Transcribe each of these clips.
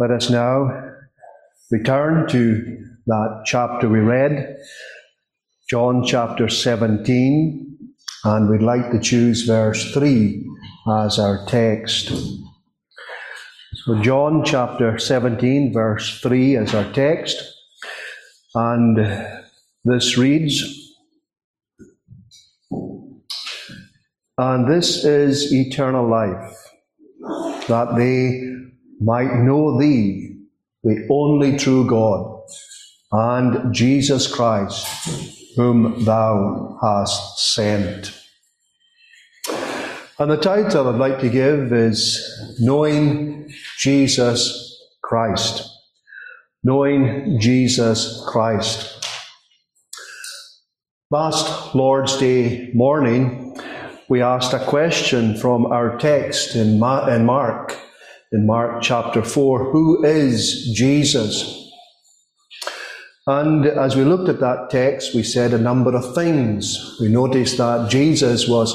Let us now return to that chapter we read, John chapter 17, and we'd like to choose verse 3 as our text. So, John chapter 17, verse 3 as our text, and this reads, And this is eternal life, that they might know thee, the only true God, and Jesus Christ, whom thou hast sent. And the title I'd like to give is Knowing Jesus Christ. Knowing Jesus Christ. Last Lord's Day morning, we asked a question from our text in Matt and Mark in Mark chapter 4 Who is Jesus? And as we looked at that text, we said a number of things. We noticed that Jesus was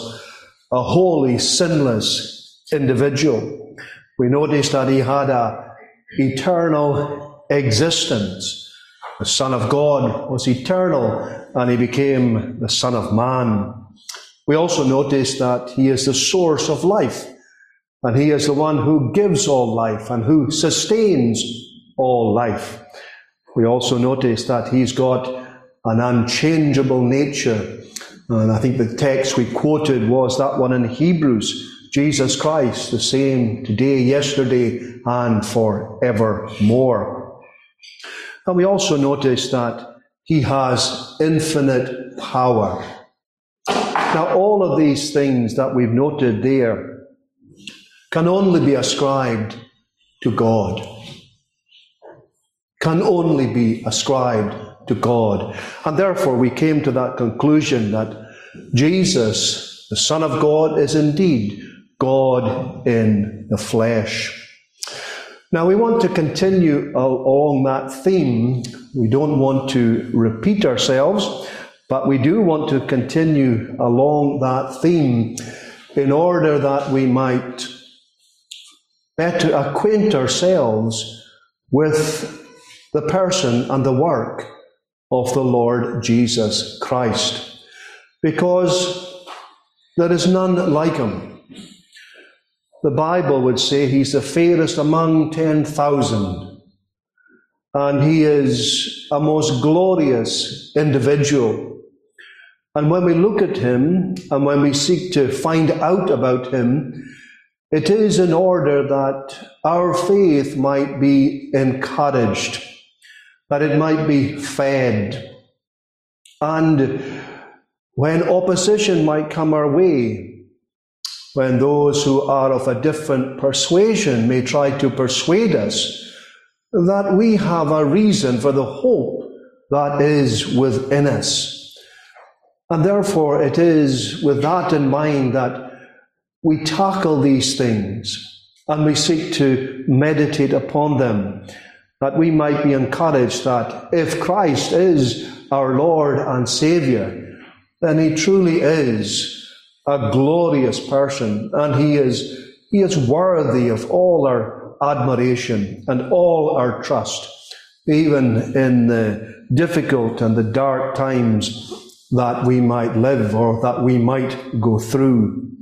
a holy, sinless individual. We noticed that he had a eternal existence. The Son of God was eternal and he became the Son of Man. We also noticed that he is the source of life. And He is the one who gives all life and who sustains all life. We also notice that He's got an unchangeable nature. And I think the text we quoted was that one in Hebrews Jesus Christ, the same today, yesterday, and forevermore. And we also notice that He has infinite power. Now, all of these things that we've noted there can only be ascribed to God. Can only be ascribed to God. And therefore, we came to that conclusion that Jesus, the Son of God, is indeed God in the flesh. Now, we want to continue along that theme. We don't want to repeat ourselves, but we do want to continue along that theme in order that we might better acquaint ourselves with the person and the work of the Lord Jesus Christ. Because there is none like him. The Bible would say he's the fairest among 10,000. And he is a most glorious individual. And when we look at him and when we seek to find out about him, it is in order that our faith might be encouraged, that it might be fed. And when opposition might come our way, when those who are of a different persuasion may try to persuade us, that we have a reason for the hope that is within us. And therefore, it is with that in mind that we tackle these things and we seek to meditate upon them, that we might be encouraged that if Christ is our Lord and Saviour, then he truly is a glorious person and he is, he is worthy of all our admiration and all our trust, even in the difficult and the dark times that we might live or that we might go through.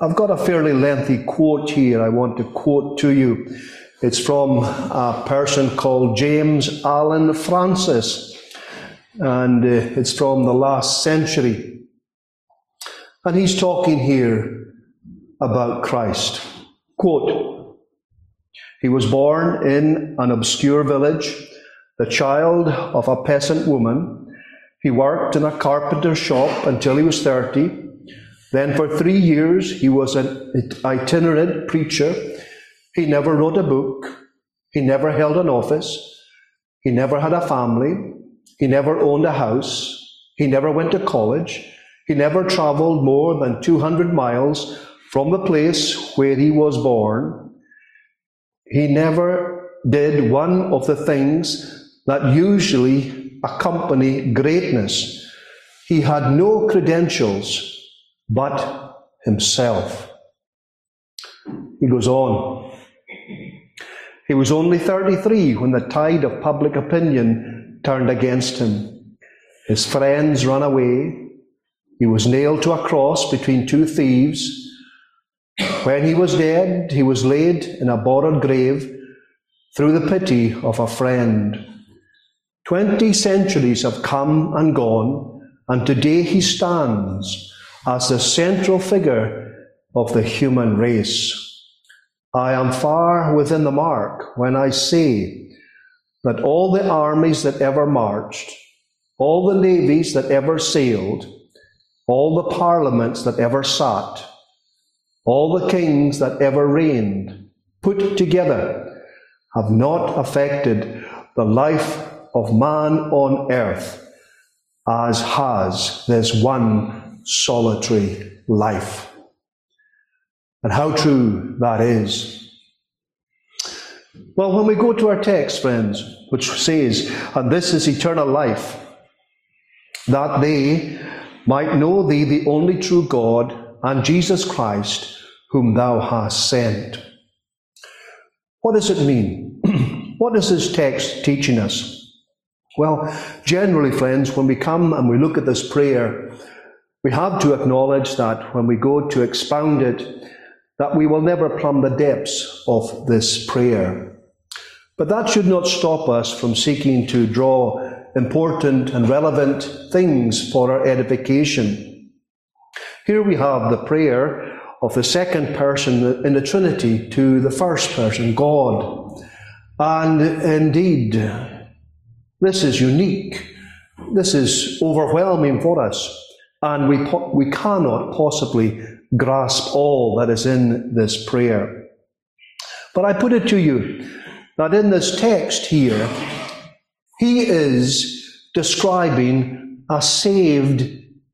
I've got a fairly lengthy quote here I want to quote to you. It's from a person called James Allan Francis, and uh, it's from the last century. And he's talking here about Christ. Quote, he was born in an obscure village, the child of a peasant woman. He worked in a carpenter's shop until he was 30. Then for three years, he was an itinerant preacher. He never wrote a book. He never held an office. He never had a family. He never owned a house. He never went to college. He never traveled more than 200 miles from the place where he was born. He never did one of the things that usually accompany greatness. He had no credentials but himself. He goes on. He was only 33 when the tide of public opinion turned against him. His friends ran away. He was nailed to a cross between two thieves. When he was dead, he was laid in a borrowed grave through the pity of a friend. Twenty centuries have come and gone, and today he stands as the central figure of the human race. I am far within the mark when I say that all the armies that ever marched, all the navies that ever sailed, all the parliaments that ever sat, all the kings that ever reigned, put together, have not affected the life of man on earth as has this one solitary life. And how true that is. Well, when we go to our text, friends, which says, And this is eternal life, that they might know thee, the only true God, and Jesus Christ, whom thou hast sent. What does it mean? what is this text teaching us? Well, generally, friends, when we come and we look at this prayer, we have to acknowledge that when we go to expound it, that we will never plumb the depths of this prayer. But that should not stop us from seeking to draw important and relevant things for our edification. Here we have the prayer of the second person in the Trinity to the first person, God. And indeed, this is unique. This is overwhelming for us. And we, po- we cannot possibly grasp all that is in this prayer. But I put it to you that in this text here, he is describing a saved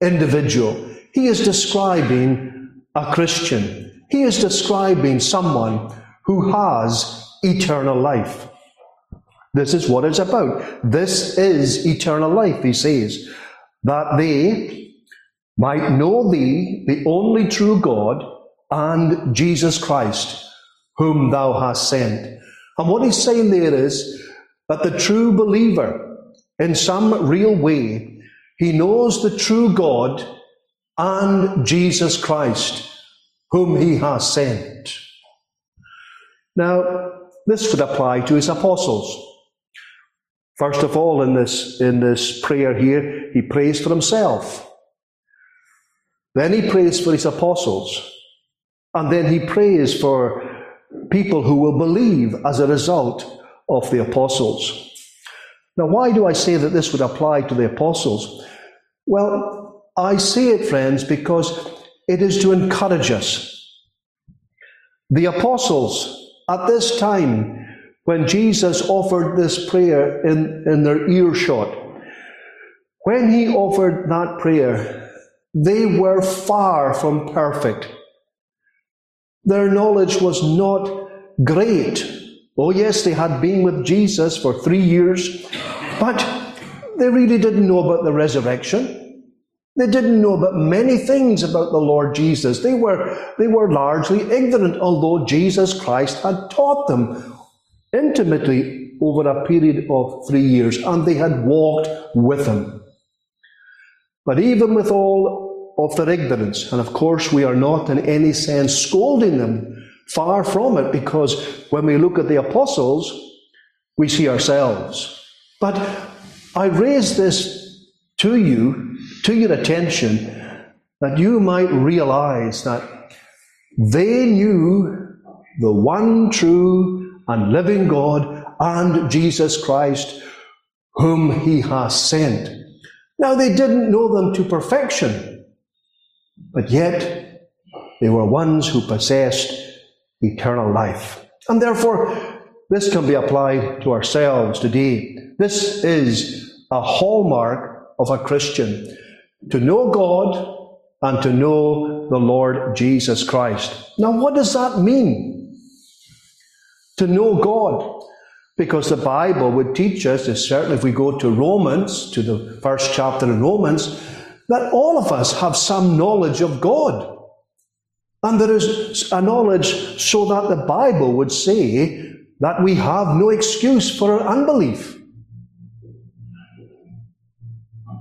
individual. He is describing a Christian. He is describing someone who has eternal life. This is what it's about. This is eternal life, he says, that they might know thee, the only true God, and Jesus Christ, whom thou hast sent. And what he's saying there is that the true believer, in some real way, he knows the true God and Jesus Christ, whom he has sent. Now, this would apply to his apostles. First of all, in this, in this prayer here, he prays for himself. Then he prays for his apostles. And then he prays for people who will believe as a result of the apostles. Now, why do I say that this would apply to the apostles? Well, I say it, friends, because it is to encourage us. The apostles at this time when Jesus offered this prayer in, in their earshot. When he offered that prayer, they were far from perfect. Their knowledge was not great. Oh, yes, they had been with Jesus for three years, but they really didn't know about the resurrection. They didn't know about many things about the Lord Jesus. They were, they were largely ignorant, although Jesus Christ had taught them intimately over a period of three years, and they had walked with him. But even with all of their ignorance, and of course we are not in any sense scolding them, far from it, because when we look at the apostles, we see ourselves. But I raise this to you, to your attention, that you might realize that they knew the one true and living God and Jesus Christ, whom he has sent. Now, they didn't know them to perfection, but yet they were ones who possessed eternal life. And therefore, this can be applied to ourselves today. This is a hallmark of a Christian to know God and to know the Lord Jesus Christ. Now, what does that mean? to know God. Because the Bible would teach us, certainly if we go to Romans, to the first chapter in Romans, that all of us have some knowledge of God. And there is a knowledge so that the Bible would say that we have no excuse for our unbelief.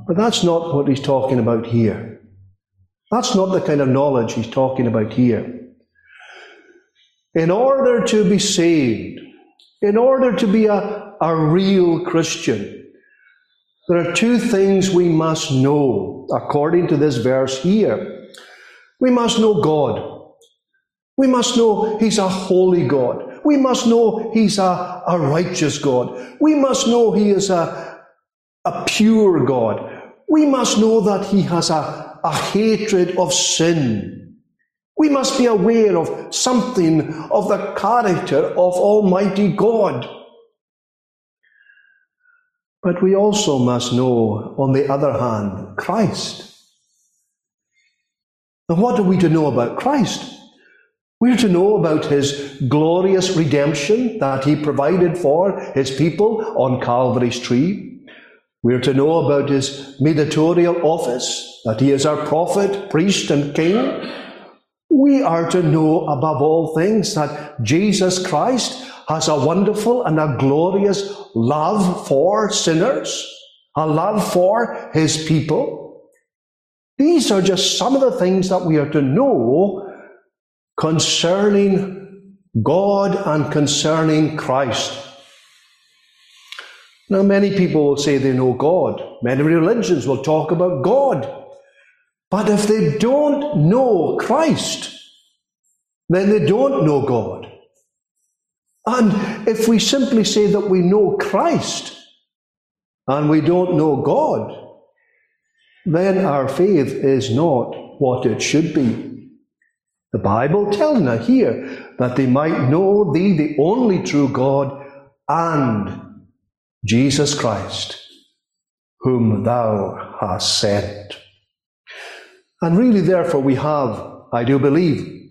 But that's not what he's talking about here. That's not the kind of knowledge he's talking about here. In order to be saved, in order to be a, a real Christian, there are two things we must know according to this verse here. We must know God. We must know He's a holy God. We must know He's a, a righteous God. We must know He is a, a pure God. We must know that He has a, a hatred of sin. We must be aware of something of the character of Almighty God. But we also must know, on the other hand, Christ. And what are we to know about Christ? We're to know about his glorious redemption that he provided for his people on Calvary's tree. We're to know about his mediatorial office, that he is our prophet, priest, and king. We are to know above all things that Jesus Christ has a wonderful and a glorious love for sinners, a love for his people. These are just some of the things that we are to know concerning God and concerning Christ. Now, many people will say they know God. Many religions will talk about God. But if they don't know Christ, then they don't know God. And if we simply say that we know Christ and we don't know God, then our faith is not what it should be. The Bible tells us here that they might know thee, the only true God, and Jesus Christ, whom thou hast sent. And really, therefore, we have, I do believe,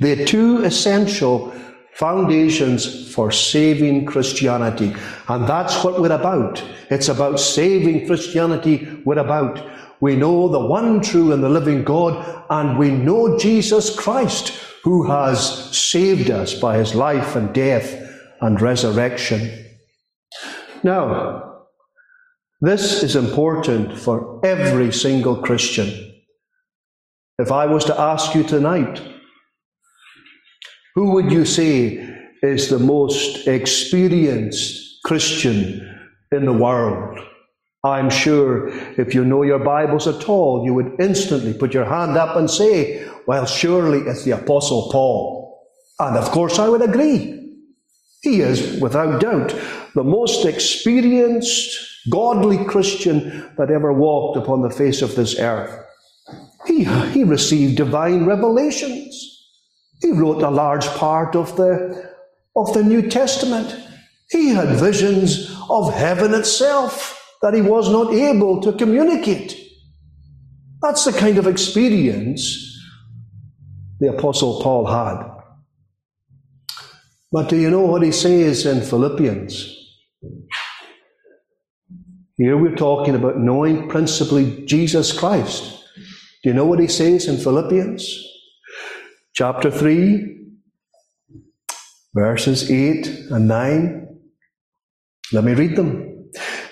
the two essential foundations for saving Christianity. And that's what we're about. It's about saving Christianity. We're about. We know the one true and the living God, and we know Jesus Christ, who has saved us by his life and death and resurrection. Now, this is important for every single Christian. If I was to ask you tonight, who would you say is the most experienced Christian in the world? I'm sure if you know your Bibles at all, you would instantly put your hand up and say, well, surely it's the Apostle Paul. And of course, I would agree. He is, without doubt, the most experienced, godly Christian that ever walked upon the face of this earth. He, he received divine revelations. He wrote a large part of the, of the New Testament. He had visions of heaven itself that he was not able to communicate. That's the kind of experience the Apostle Paul had. But do you know what he says in Philippians? Here we're talking about knowing principally Jesus Christ. Do you know what he says in Philippians? Chapter 3, verses 8 and 9. Let me read them.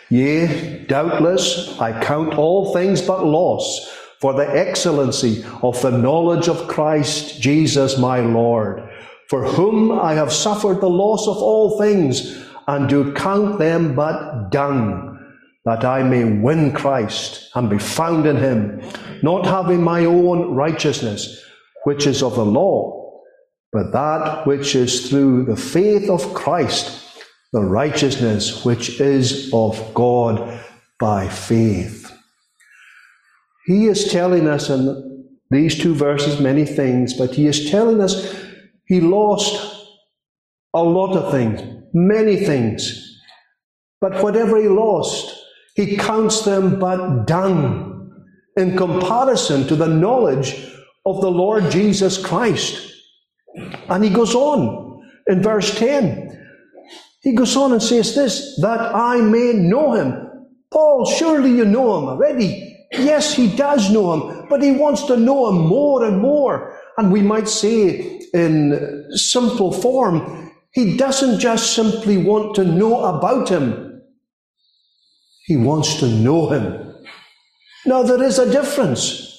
Yea, doubtless I count all things but loss for the excellency of the knowledge of Christ Jesus my Lord, for whom I have suffered the loss of all things, and do count them but dung, that I may win Christ and be found in him, not having my own righteousness which is of the law, but that which is through the faith of Christ, the righteousness which is of God by faith. He is telling us in these two verses many things, but he is telling us he lost a lot of things, many things. But whatever he lost, he counts them but dung in comparison to the knowledge of the Lord Jesus Christ. And he goes on in verse 10. He goes on and says this, that I may know him. Paul, surely you know him already. Yes, he does know him, but he wants to know him more and more. And we might say in simple form, He doesn't just simply want to know about him. He wants to know him. Now there is a difference.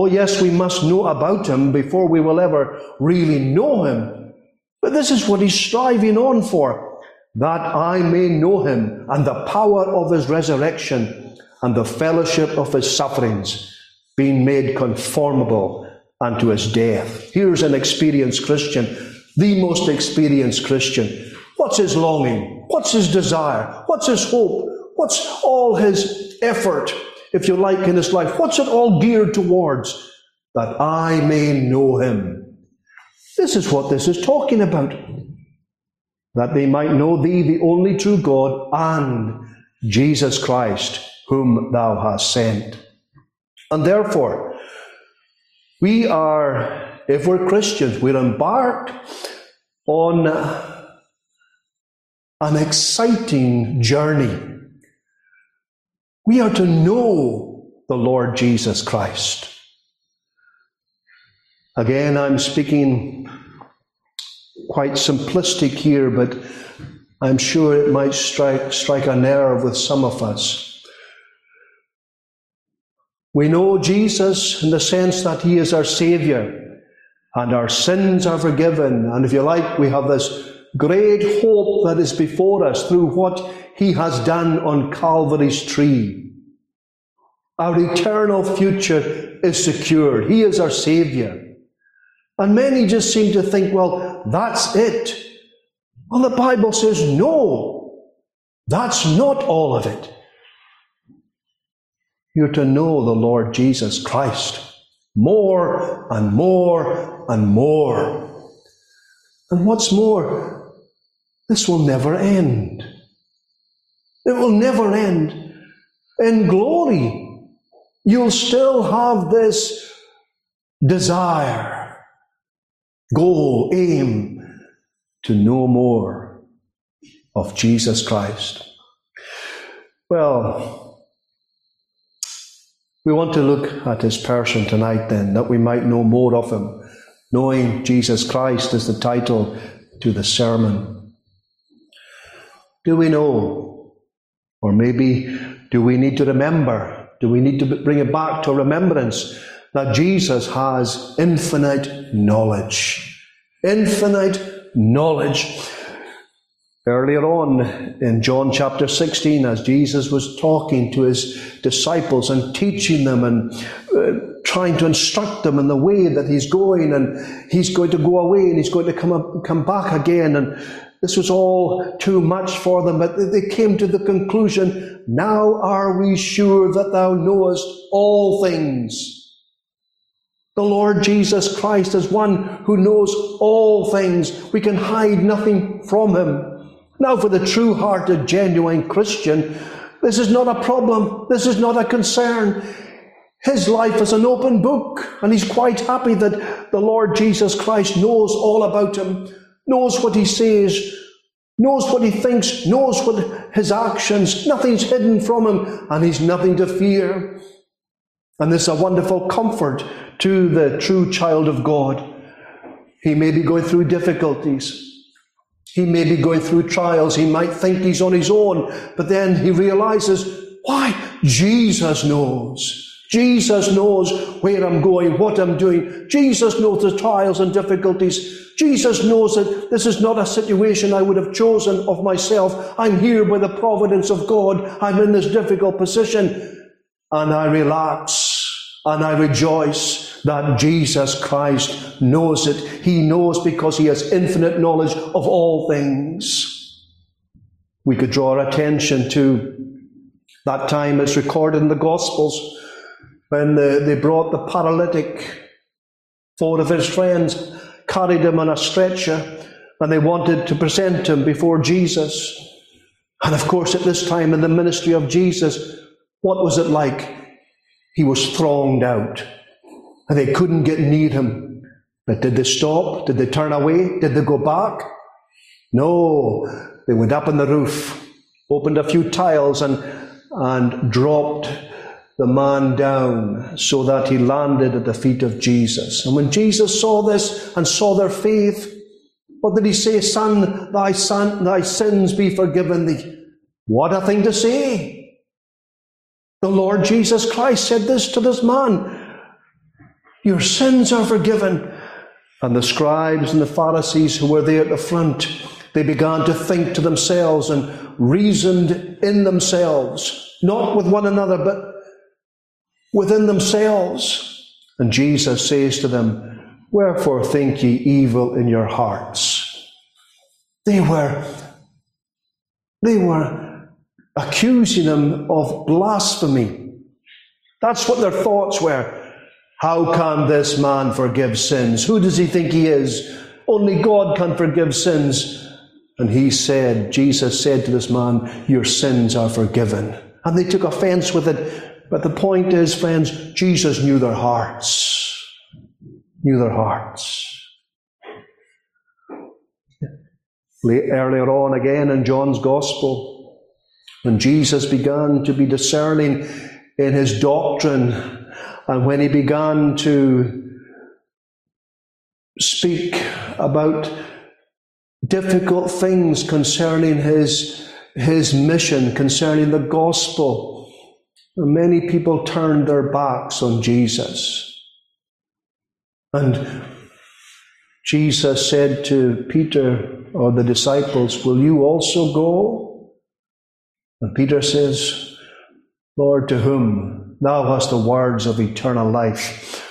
Oh yes, we must know about him before we will ever really know him. But this is what he's striving on for. That I may know him and the power of his resurrection and the fellowship of his sufferings, being made conformable unto his death. Here's an experienced Christian, the most experienced Christian. What's his longing? What's his desire? What's his hope? What's all his effort, if you like, in his life? What's it all geared towards? That I may know him. This is what this is talking about. That they might know thee, the only true God, and Jesus Christ, whom thou hast sent. And therefore, we are, if we're Christians, we're embarked on an exciting journey. We are to know the Lord Jesus Christ. Again, I'm speaking quite simplistic here, but I'm sure it might strike, strike a nerve with some of us. We know Jesus in the sense that He is our Saviour and our sins are forgiven. And if you like, we have this great hope that is before us through what He has done on Calvary's tree. Our eternal future is secured. He is our Saviour. And many just seem to think, well, that's it. Well, the Bible says, no, that's not all of it. You're to know the Lord Jesus Christ more and more and more. And what's more, this will never end. It will never end. In glory, you'll still have this desire, goal, aim to know more of Jesus Christ. Well, we want to look at his person tonight, then, that we might know more of him. Knowing Jesus Christ is the title to the sermon. Do we know? Or maybe do we need to remember? Do we need to bring it back to remembrance that Jesus has infinite knowledge? Infinite knowledge. Earlier on in John chapter 16, as Jesus was talking to his disciples and teaching them and uh, trying to instruct them in the way that he's going, and he's going to go away and he's going to come, up, come back again. And this was all too much for them, but they came to the conclusion now are we sure that thou knowest all things? The Lord Jesus Christ is one who knows all things. We can hide nothing from him. Now, for the true hearted, genuine Christian, this is not a problem. This is not a concern. His life is an open book, and he's quite happy that the Lord Jesus Christ knows all about him, knows what he says, knows what he thinks, knows what his actions, nothing's hidden from him, and he's nothing to fear. And this is a wonderful comfort to the true child of God. He may be going through difficulties. He may be going through trials. He might think he's on his own, but then he realizes, why? Jesus knows. Jesus knows where I'm going, what I'm doing. Jesus knows the trials and difficulties. Jesus knows that this is not a situation I would have chosen of myself. I'm here by the providence of God. I'm in this difficult position. And I relax and I rejoice that Jesus Christ knows it. He knows because he has infinite knowledge of all things. We could draw our attention to that time it's recorded in the Gospels when the, they brought the paralytic, four of his friends carried him on a stretcher and they wanted to present him before Jesus. And of course, at this time in the ministry of Jesus, what was it like? He was thronged out, and they couldn't get near him. But did they stop? Did they turn away? Did they go back? No. They went up on the roof, opened a few tiles, and, and dropped the man down so that he landed at the feet of Jesus. And when Jesus saw this and saw their faith, What did he say? Son, thy son, thy sins be forgiven thee. What a thing to say. The Lord Jesus Christ said this to this man. Your sins are forgiven. And the scribes and the Pharisees who were there at the front, they began to think to themselves and reasoned in themselves, not with one another, but within themselves. And Jesus says to them, Wherefore think ye evil in your hearts? They were, they were accusing him of blasphemy. That's what their thoughts were. How can this man forgive sins? Who does he think he is? Only God can forgive sins. And he said, Jesus said to this man, Your sins are forgiven. And they took offense with it. But the point is, friends, Jesus knew their hearts. Knew their hearts. Earlier on again in John's Gospel, when Jesus began to be discerning in his doctrine, and when he began to speak about difficult things concerning his, his mission, concerning the gospel. Many people turned their backs on Jesus. And Jesus said to Peter or the disciples, Will you also go? And Peter says, Lord, to whom? Thou hast the words of eternal life.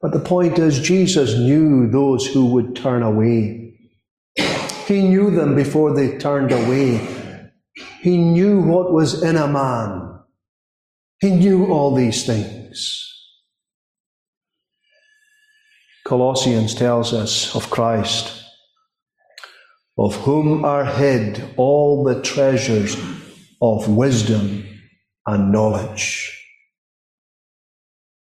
But the point is, Jesus knew those who would turn away. He knew them before they turned away. He knew what was in a man. He knew all these things. Colossians tells us of Christ, of whom are hid all the treasures of wisdom and knowledge.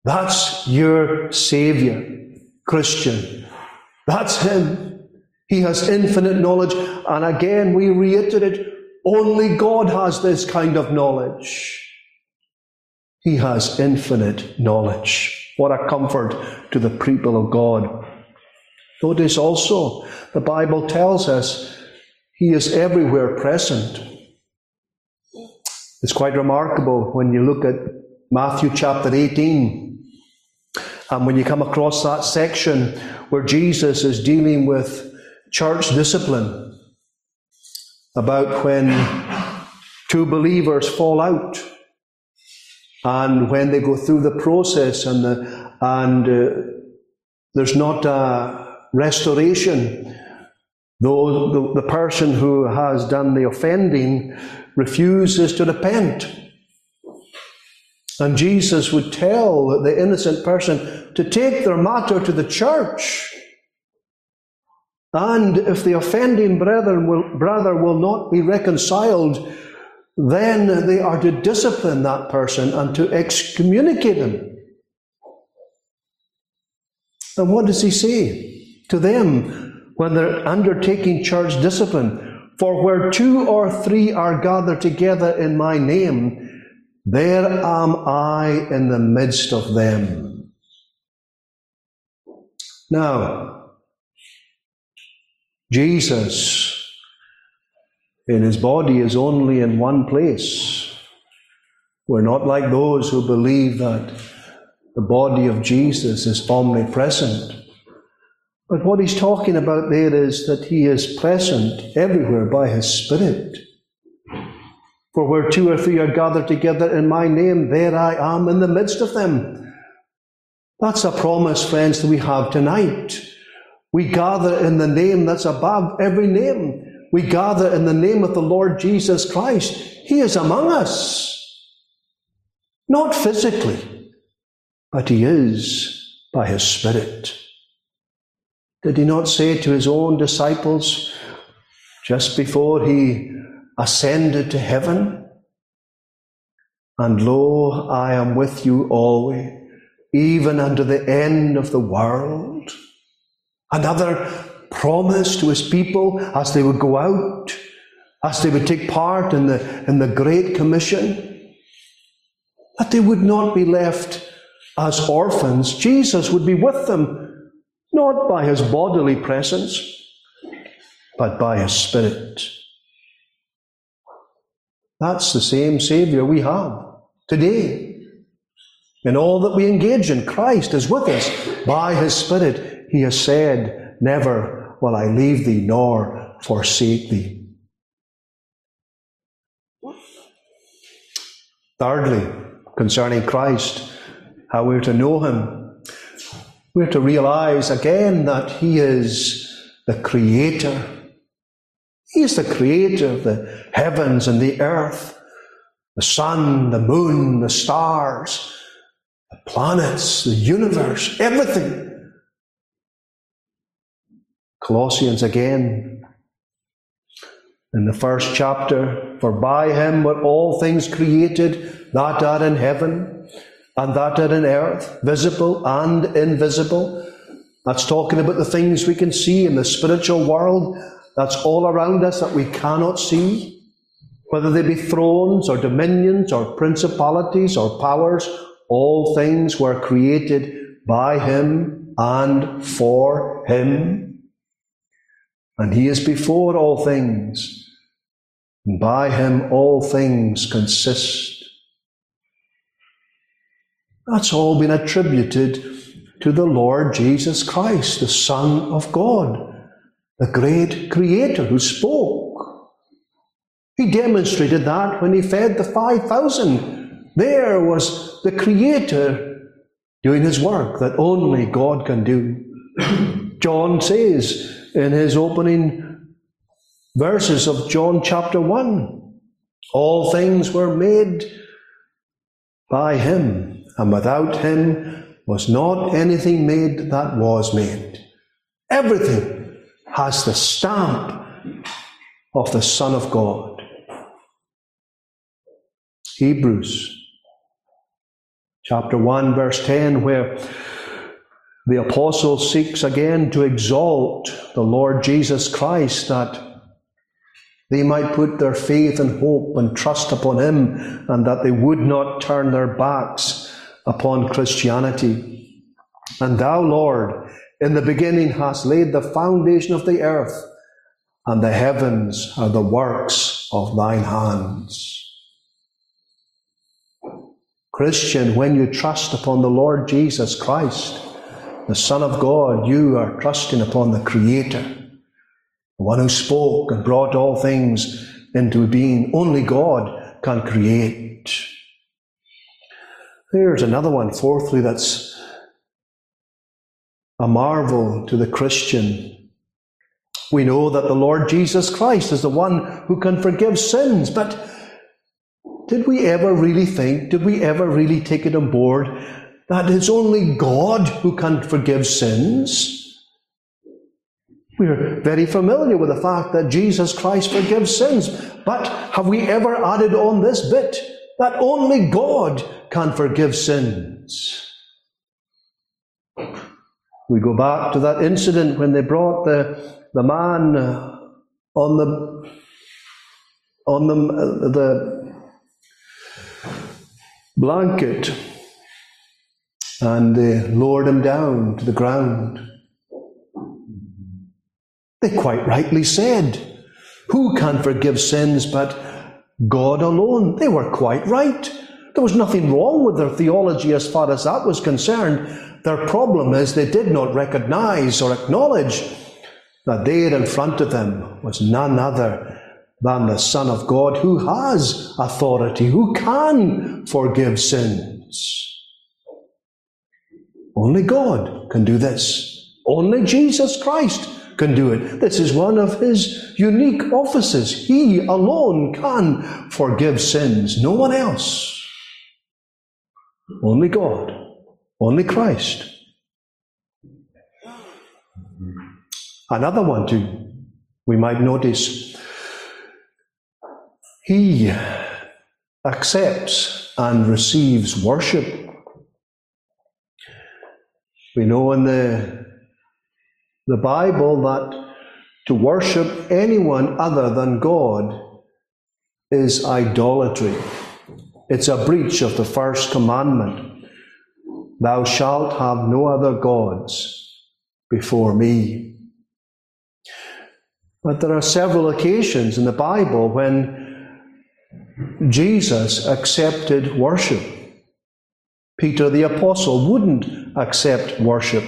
That's your Savior, Christian. That's Him. He has infinite knowledge. And again, we reiterate, only God has this kind of knowledge. He has infinite knowledge. What a comfort to the people of God. Notice also, the Bible tells us He is everywhere present. It's quite remarkable when you look at Matthew chapter 18, and when you come across that section where Jesus is dealing with church discipline about when two believers fall out and when they go through the process and the, and uh, there's not a restoration though the, the person who has done the offending refuses to repent. And Jesus would tell the innocent person to take their matter to the church. And if the offending brethren will, brother will not be reconciled, then they are to discipline that person and to excommunicate him. And what does he say to them when they're undertaking church discipline? For where two or three are gathered together in my name, there am I in the midst of them. Now, Jesus in his body is only in one place. We're not like those who believe that the body of Jesus is omnipresent. But what he's talking about there is that he is present everywhere by his Spirit. For where two or three are gathered together in my name, there I am in the midst of them. That's a promise, friends, that we have tonight. We gather in the name that's above every name. We gather in the name of the Lord Jesus Christ. He is among us. Not physically, but He is by His Spirit. Did He not say to His own disciples just before He ascended to heaven? And lo, I am with you always, even unto the end of the world. Another promise to his people as they would go out, as they would take part in the, in the Great Commission, that they would not be left as orphans. Jesus would be with them, not by his bodily presence, but by His Spirit. That's the same Saviour we have today. In all that we engage in, Christ is with us by His Spirit. He has said, Never will I leave thee nor forsake thee. Thirdly, concerning Christ, how we're to know Him, we're to realize again that He is the Creator. He is the Creator of the heavens and the earth, the sun, the moon, the stars, the planets, the universe, everything. Colossians again, in the first chapter, for by him were all things created that are in heaven and that are in earth, visible and invisible. That's talking about the things we can see in the spiritual world that's all around us that we cannot see. Whether they be thrones or dominions or principalities or powers, all things were created by him and for him. And he is before all things, and by him all things consist. That's all been attributed to the Lord Jesus Christ, the Son of God, the great Creator who spoke. He demonstrated that when he fed the 5,000. There was the Creator doing his work that only God can do. John says in his opening verses of John chapter 1 all things were made by him, and without him was not anything made that was made. Everything has the stamp of the Son of God. Hebrews chapter 1, verse 10, where the apostle seeks again to exalt the Lord Jesus Christ that they might put their faith and hope and trust upon Him and that they would not turn their backs upon Christianity. And thou, Lord, in the beginning hast laid the foundation of the earth, and the heavens are the works of thine hands. Christian, when you trust upon the Lord Jesus Christ, the Son of God, you are trusting upon the Creator the one who spoke and brought all things into being. Only God can create. There's another one, fourthly, that's a marvel to the Christian. We know that the Lord Jesus Christ is the one who can forgive sins, but did we ever really think, did we ever really take it on board that it's only God who can forgive sins? We're very familiar with the fact that Jesus Christ forgives sins. But have we ever added on this bit that only God can forgive sins? We go back to that incident when they brought the, the man uh, on the on the, uh, the blanket and they lowered him down to the ground. They quite rightly said, Who can forgive sins but God alone? They were quite right. There was nothing wrong with their theology as far as that was concerned. Their problem is they did not recognize or acknowledge that there in front of them was none other than the Son of God who has authority, who can forgive sins. Only God can do this. Only Jesus Christ can do it. This is one of his unique offices. He alone can forgive sins, no one else. Only God, only Christ. Another one, too, we might notice. He accepts and receives worship. We know in the the Bible that to worship anyone other than God is idolatry. It's a breach of the first commandment. Thou shalt have no other gods before me. But there are several occasions in the Bible when Jesus accepted worship. Peter the Apostle wouldn't accept worship.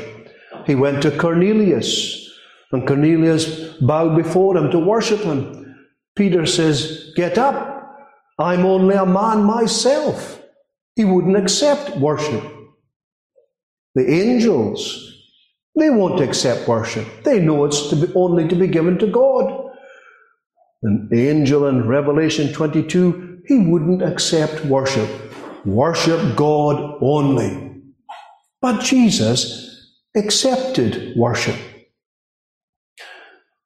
He went to Cornelius, and Cornelius bowed before him to worship him. Peter says, Get up. I'm only a man myself. He wouldn't accept worship. The angels, they won't accept worship. They know it's to be, only to be given to God. An angel in Revelation 22, he wouldn't accept worship. Worship God only. But Jesus accepted worship.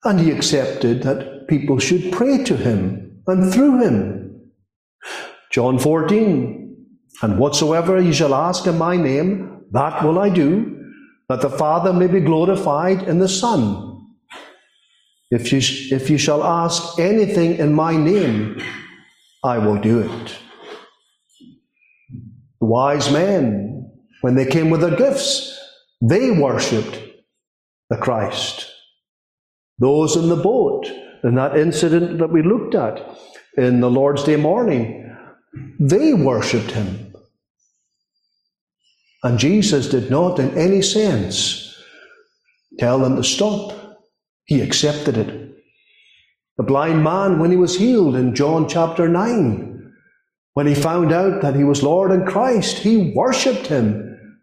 And he accepted that people should pray to him and through him. John 14, and whatsoever ye shall ask in my name, that will I do, that the Father may be glorified in the Son. If you, if you shall ask anything in my name, I will do it. Wise men, when they came with their gifts, they worshipped the Christ. Those in the boat, in that incident that we looked at in the Lord's Day morning, they worshipped him. And Jesus did not, in any sense, tell them to stop. He accepted it. The blind man, when he was healed in John chapter 9, when he found out that he was Lord and Christ, he worshipped him.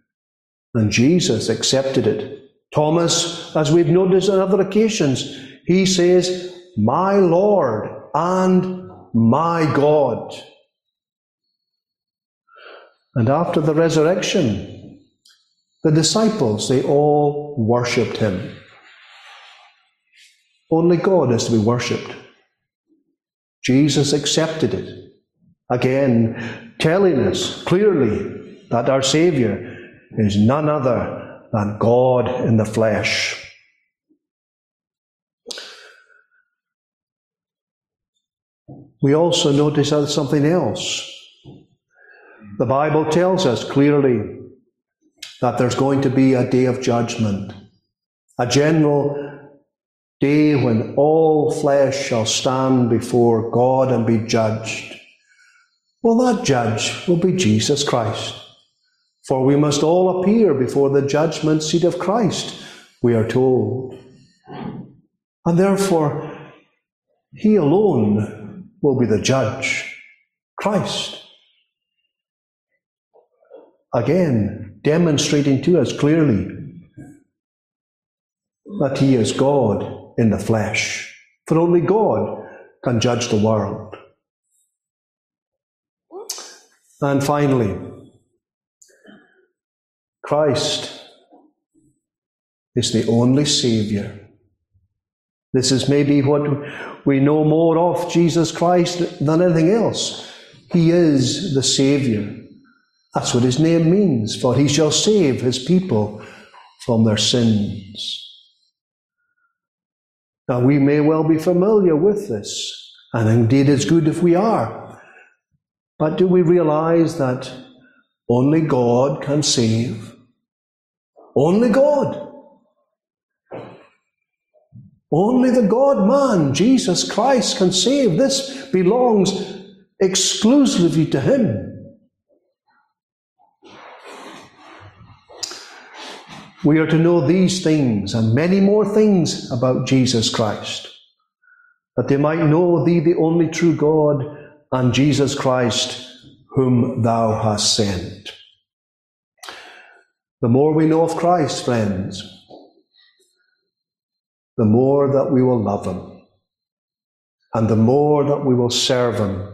And Jesus accepted it. Thomas, as we've noticed on other occasions, he says, My Lord and my God. And after the resurrection, the disciples, they all worshipped him. Only God is to be worshipped. Jesus accepted it. Again, telling us clearly that our Saviour is none other than God in the flesh. We also notice something else. The Bible tells us clearly that there's going to be a day of judgment, a general day when all flesh shall stand before God and be judged. Well, that judge will be Jesus Christ. For we must all appear before the judgment seat of Christ, we are told. And therefore, He alone will be the judge, Christ again demonstrating to us clearly that He is God in the flesh. For only God can judge the world. And finally, Christ is the only Saviour. This is maybe what we know more of Jesus Christ than anything else. He is the Saviour. That's what his name means, for he shall save his people from their sins. Now, we may well be familiar with this, and indeed it's good if we are. But do we realize that only God can save? Only God. Only the God man, Jesus Christ, can save. This belongs exclusively to Him. We are to know these things and many more things about Jesus Christ, that they might know thee, the only true God, and Jesus Christ, whom thou hast sent. The more we know of Christ, friends, the more that we will love him, and the more that we will serve him,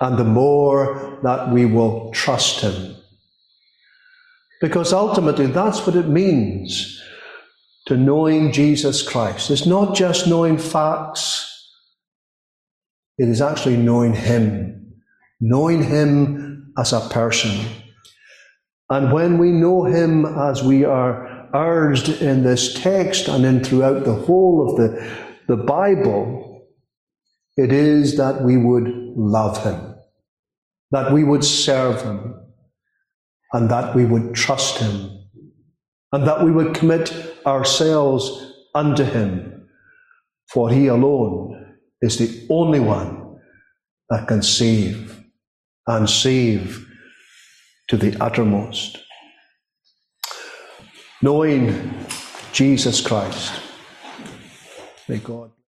and the more that we will trust him because ultimately, that's what it means to knowing Jesus Christ. It's not just knowing facts, it is actually knowing Him, knowing Him as a person. And when we know Him as we are urged in this text and in throughout the whole of the, the Bible, it is that we would love Him, that we would serve Him, and that we would trust Him, and that we would commit ourselves unto Him. for he alone is the only one that can save and save to the uttermost. Knowing Jesus Christ, may God.